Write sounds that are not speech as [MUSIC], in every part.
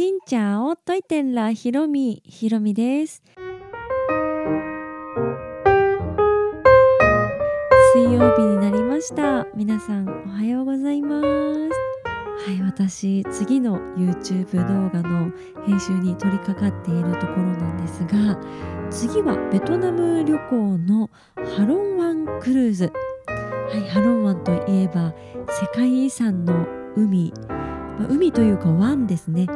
しんちゃんおといてんらひろみひろみです。水曜日になりました。皆さんおはようございます。はい私次の YouTube 動画の編集に取り掛かっているところなんですが次はベトナム旅行のハロンワンクルーズ。はいハロン湾といえば世界遺産の海。海というか湾ですね。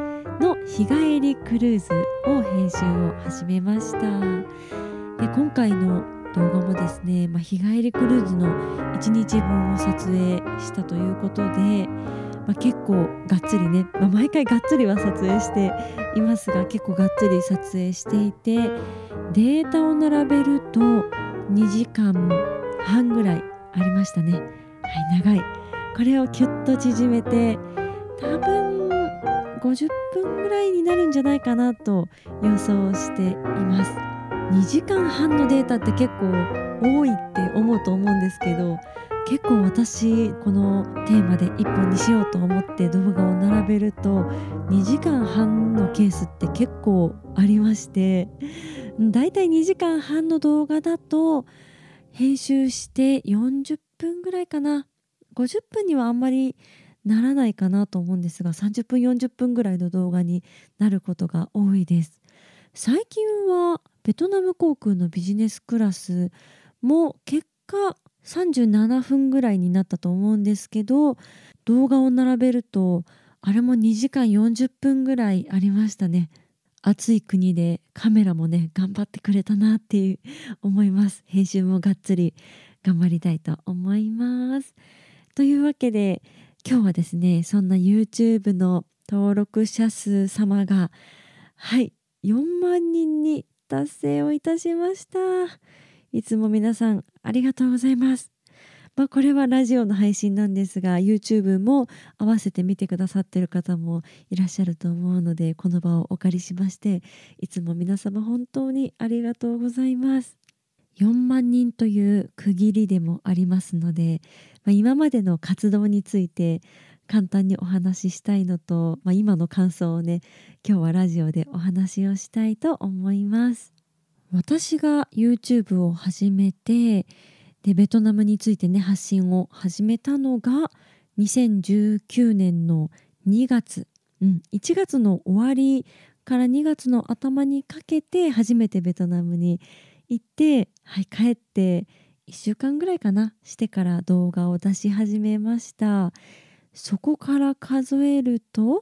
の日帰りクルーズを編集を始めました。で今回の動画もですね、まあ、日帰りクルーズの1日分を撮影したということで、まあ、結構がっつりね、まあ、毎回がっつりは撮影していますが結構がっつり撮影していてデータを並べると2時間半ぐらいありましたね。はい長い。これをキュッと縮めて50分ぐらいになるんじゃないかなと予想しています。2時間半のデータって結構多いって思うと思うんですけど結構私このテーマで1本にしようと思って動画を並べると2時間半のケースって結構ありましてだいたい2時間半の動画だと編集して40分ぐらいかな。50分にはあんまりならないかなと思うんですが30分40分ぐらいの動画になることが多いです。最近はベトナム航空のビジネスクラスも結果37分ぐらいになったと思うんですけど動画を並べるとあれも2時間40分ぐらいありましたね。暑い国でカメラもね頑張ってくれたなっていう思います。編集もがっつり頑張りたいと思います。というわけで今日はですねそんな YouTube の登録者数様がはい4万人に達成をいたしました。いつも皆さんありがとうございます。まあ、これはラジオの配信なんですが YouTube も合わせて見てくださってる方もいらっしゃると思うのでこの場をお借りしましていつも皆様本当にありがとうございます。4万人という区切りでもありますので、まあ、今までの活動について簡単にお話ししたいのと、まあ、今の感想をね今日はラジオでお話をしたいと思います。私が YouTube を始めてでベトナムについてね発信を始めたのが2019年の2月、うん、1月の終わりから2月の頭にかけて初めてベトナムに行って、はい、帰って1週間ぐらいかなしてから動画を出し始めました。そこから数えると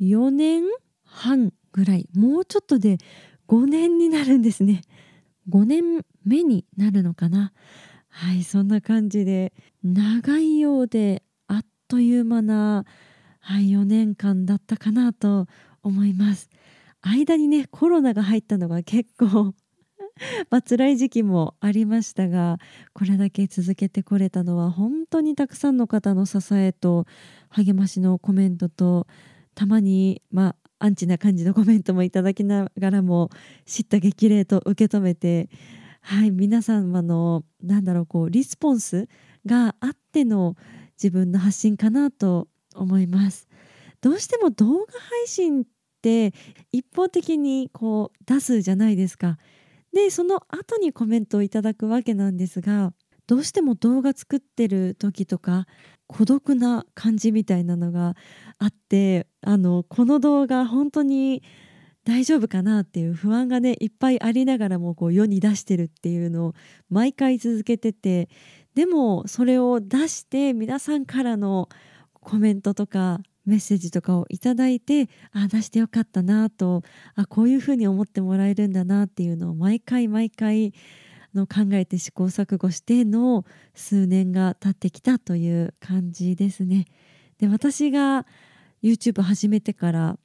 4年半ぐらいもうちょっとで5年になるんですね。5年目になるのかな。はいそんな感じで長いようであっという間な、はい、4年間だったかなと思います。間にねコロナが入ったのが結構 [LAUGHS] まあ辛い時期もありましたがこれだけ続けてこれたのは本当にたくさんの方の支えと励ましのコメントとたまにまあアンチな感じのコメントもいただきながらも知った激励と受け止めてはい皆様のなんだろうこうリスポンスがあっての自分の発信かなと思います。どうしても動画配信って一方的にこう出すじゃないですか。でその後にコメントをいただくわけなんですがどうしても動画作ってる時とか孤独な感じみたいなのがあってあのこの動画本当に大丈夫かなっていう不安がねいっぱいありながらもこう世に出してるっていうのを毎回続けててでもそれを出して皆さんからのコメントとかメッセージとかをいただいてあ出してよかったなとあこういうふうに思ってもらえるんだなっていうのを毎回毎回の考えて試行錯誤しての数年が経ってきたという感じですね。で私が YouTube 始めてから、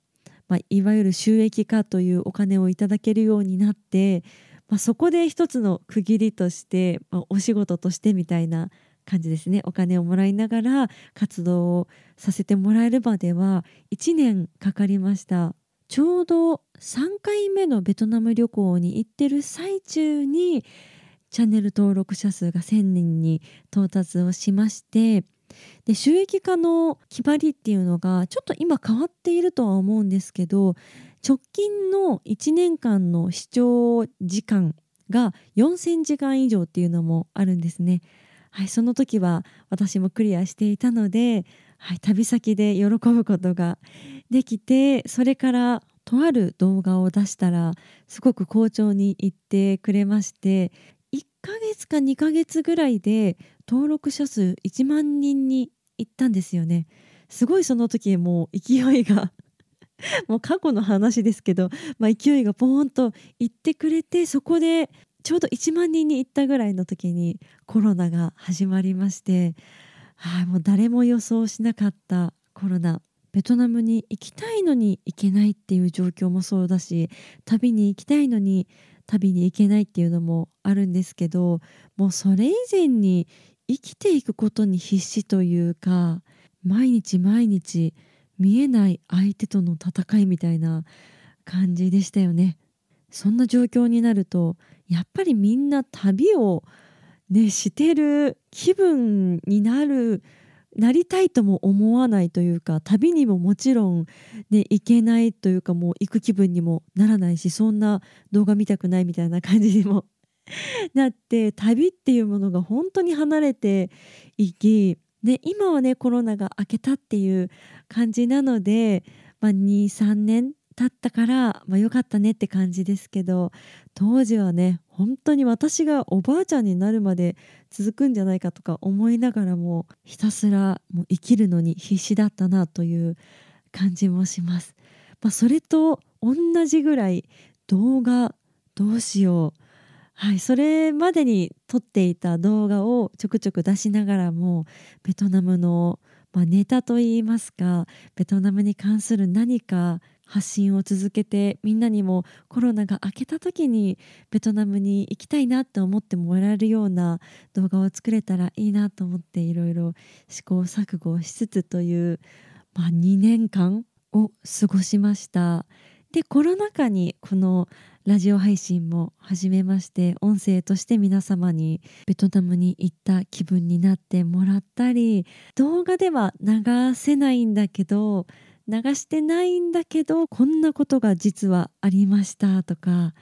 まあ、いわゆる収益化というお金をいただけるようになって、まあ、そこで一つの区切りとして、まあ、お仕事としてみたいな感じですねお金をもらいながら活動をさせてもらえるまでは1年かかりましたちょうど3回目のベトナム旅行に行ってる最中にチャンネル登録者数が1000人に到達をしましてで収益化の決まりっていうのがちょっと今変わっているとは思うんですけど直近の1年間の視聴時間が4000時間以上っていうのもあるんですね。はい、その時は私もクリアしていたので、はい、旅先で喜ぶことができてそれからとある動画を出したらすごく好調にいってくれまして1ヶ月か2ヶ月ぐらいで登録者数1万人に行ったんですよね。すごいその時もう勢いがもう過去の話ですけど、まあ、勢いがポーンと行ってくれてそこでちょうど1万人に行ったぐらいの時にコロナが始まりまして、はい、もう誰も予想しなかったコロナベトナムに行きたいのに行けないっていう状況もそうだし旅に行きたいのに旅に行けないっていうのもあるんですけどもうそれ以前に生きていくことに必死というか毎日毎日見えない相手との戦いみたいな感じでしたよね。そんな状況になるとやっぱりみんな旅をねしてる気分になるなりたいとも思わないというか旅にももちろん、ね、行けないというかもう行く気分にもならないしそんな動画見たくないみたいな感じにも [LAUGHS] なって旅っていうものが本当に離れていきで今はねコロナが明けたっていう感じなので、まあ、23年経ったから、まあ、よかったねって感じですけど当時はね本当に私がおばあちゃんになるまで続くんじゃないかとか思いながらもひたすらもう生きるのに必死だったなという感じもします。まあ、それと同じぐらい動画どうしようはい、それまでに撮っていた動画をちょくちょく出しながらもベトナムの、まあ、ネタといいますかベトナムに関する何か発信を続けてみんなにもコロナが明けた時にベトナムに行きたいなって思ってもらえるような動画を作れたらいいなと思っていろいろ試行錯誤しつつという、まあ、2年間を過ごしました。でコロナ禍にこのラジオ配信も始めまして音声として皆様にベトナムに行った気分になってもらったり動画では流せないんだけど流してないんだけどこんなことが実はありましたとか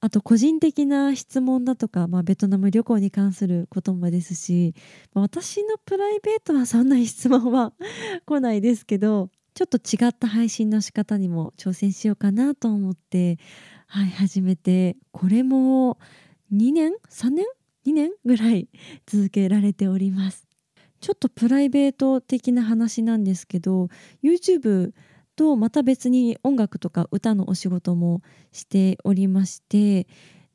あと個人的な質問だとか、まあ、ベトナム旅行に関することもですし、私のプライベートはそんな質問は [LAUGHS] 来ないですけどちょっと違った配信の仕方にも挑戦しようかなと思って、はい、始めてこれも2年？3年？2年ぐらい続けられております。ちょっとプライベート的な話なんですけど YouTube とまた別に音楽とか歌のお仕事もしておりまして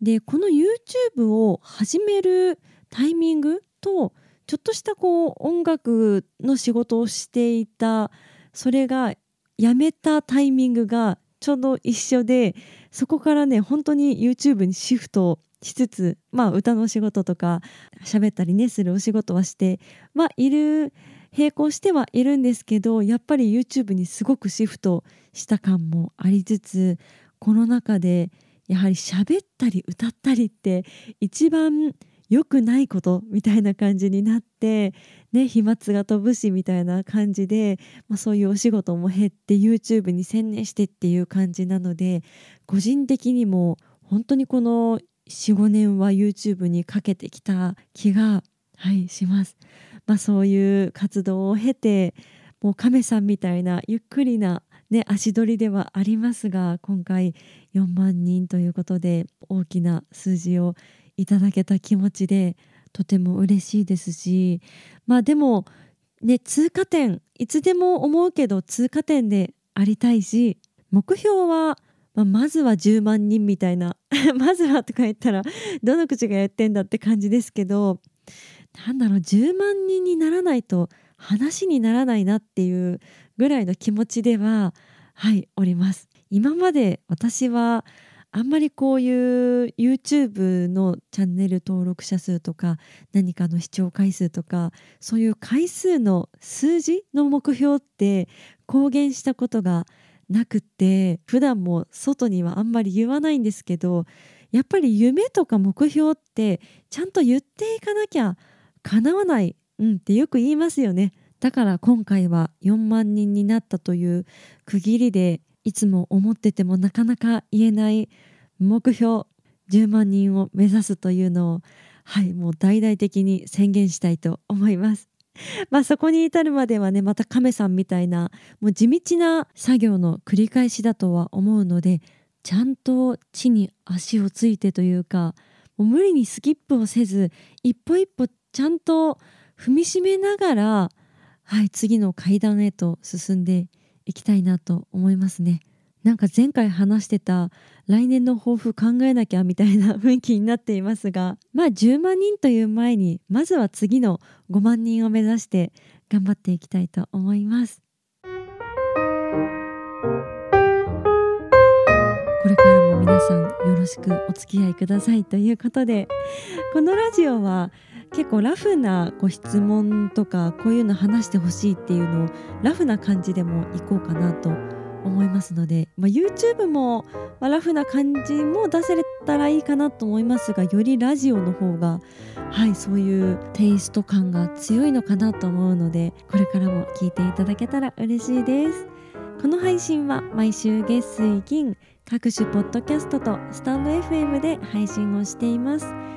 でこの YouTube を始めるタイミングとちょっとしたこう音楽の仕事をしていたそれが辞めたタイミングがちょうど一緒でそこからね本当に YouTube にシフトしつつまあ歌のお仕事とか喋ったりねするお仕事はしてまあいる並行してはいるんですけどやっぱり YouTube にすごくシフトした感もありつつこの中でやはり喋ったり歌ったりって一番良くないことみたいな感じになってね飛沫が飛ぶしみたいな感じで、まあ、そういうお仕事も減って YouTube に専念してっていう感じなので個人的にも本当にこの45年は YouTube にかけてきた気が、はい、します。まあ、そういう活動を経てもう亀さんみたいなゆっくりなね、足取りではありますが今回4万人ということで大きな数字をいただけた気持ちでとても嬉しいですしまあでもね通過点いつでも思うけど通過点でありたいし目標は、まあ、まずは10万人みたいな [LAUGHS] まずはとか言ったらどの口がやってんだって感じですけどなんだろう10万人にならないと話にならないなっていうぐらいの気持ちでははいおります。今まで私はあんまりこういう YouTube のチャンネル登録者数とか何かの視聴回数とかそういう回数の数字の目標って公言したことがなくて普段も外にはあんまり言わないんですけどやっぱり夢とか目標ってちゃんと言っていかなきゃ叶わない、うん、ってよく言いますよね。だから今回は4万人になったという区切りでいつも思っててもなかなか言えない目標10万人を目指すというのをはいもう大々的に宣言したいと思います。[LAUGHS] まあそこに至るまではねまた亀さんみたいなもう地道な作業の繰り返しだとは思うのでちゃんと地に足をついてというかもう無理にスキップをせず一歩一歩ちゃんと踏みしめながらはい次の階段へと進んでいきたいなと思いますね。なんか前回話してた来年の抱負考えなきゃみたいな雰囲気になっていますがまあ10万人という前にまずは次の5万人を目指して頑張っていきたいと思いますこれからも皆さんよろしくお付き合いくださいということでこのラジオは結構ラフなご質問とかこういうの話してほしいっていうのをラフな感じでもいこうかなと思いますので、まあ、YouTube も、まあ、ラフな感じも出せれたらいいかなと思いますがよりラジオの方がはいそういうテイスト感が強いのかなと思うのでこれからも聞いていただけたら嬉しいです。この配信は毎週月水金各種ポッドキャストとスタンド FM で配信をしています。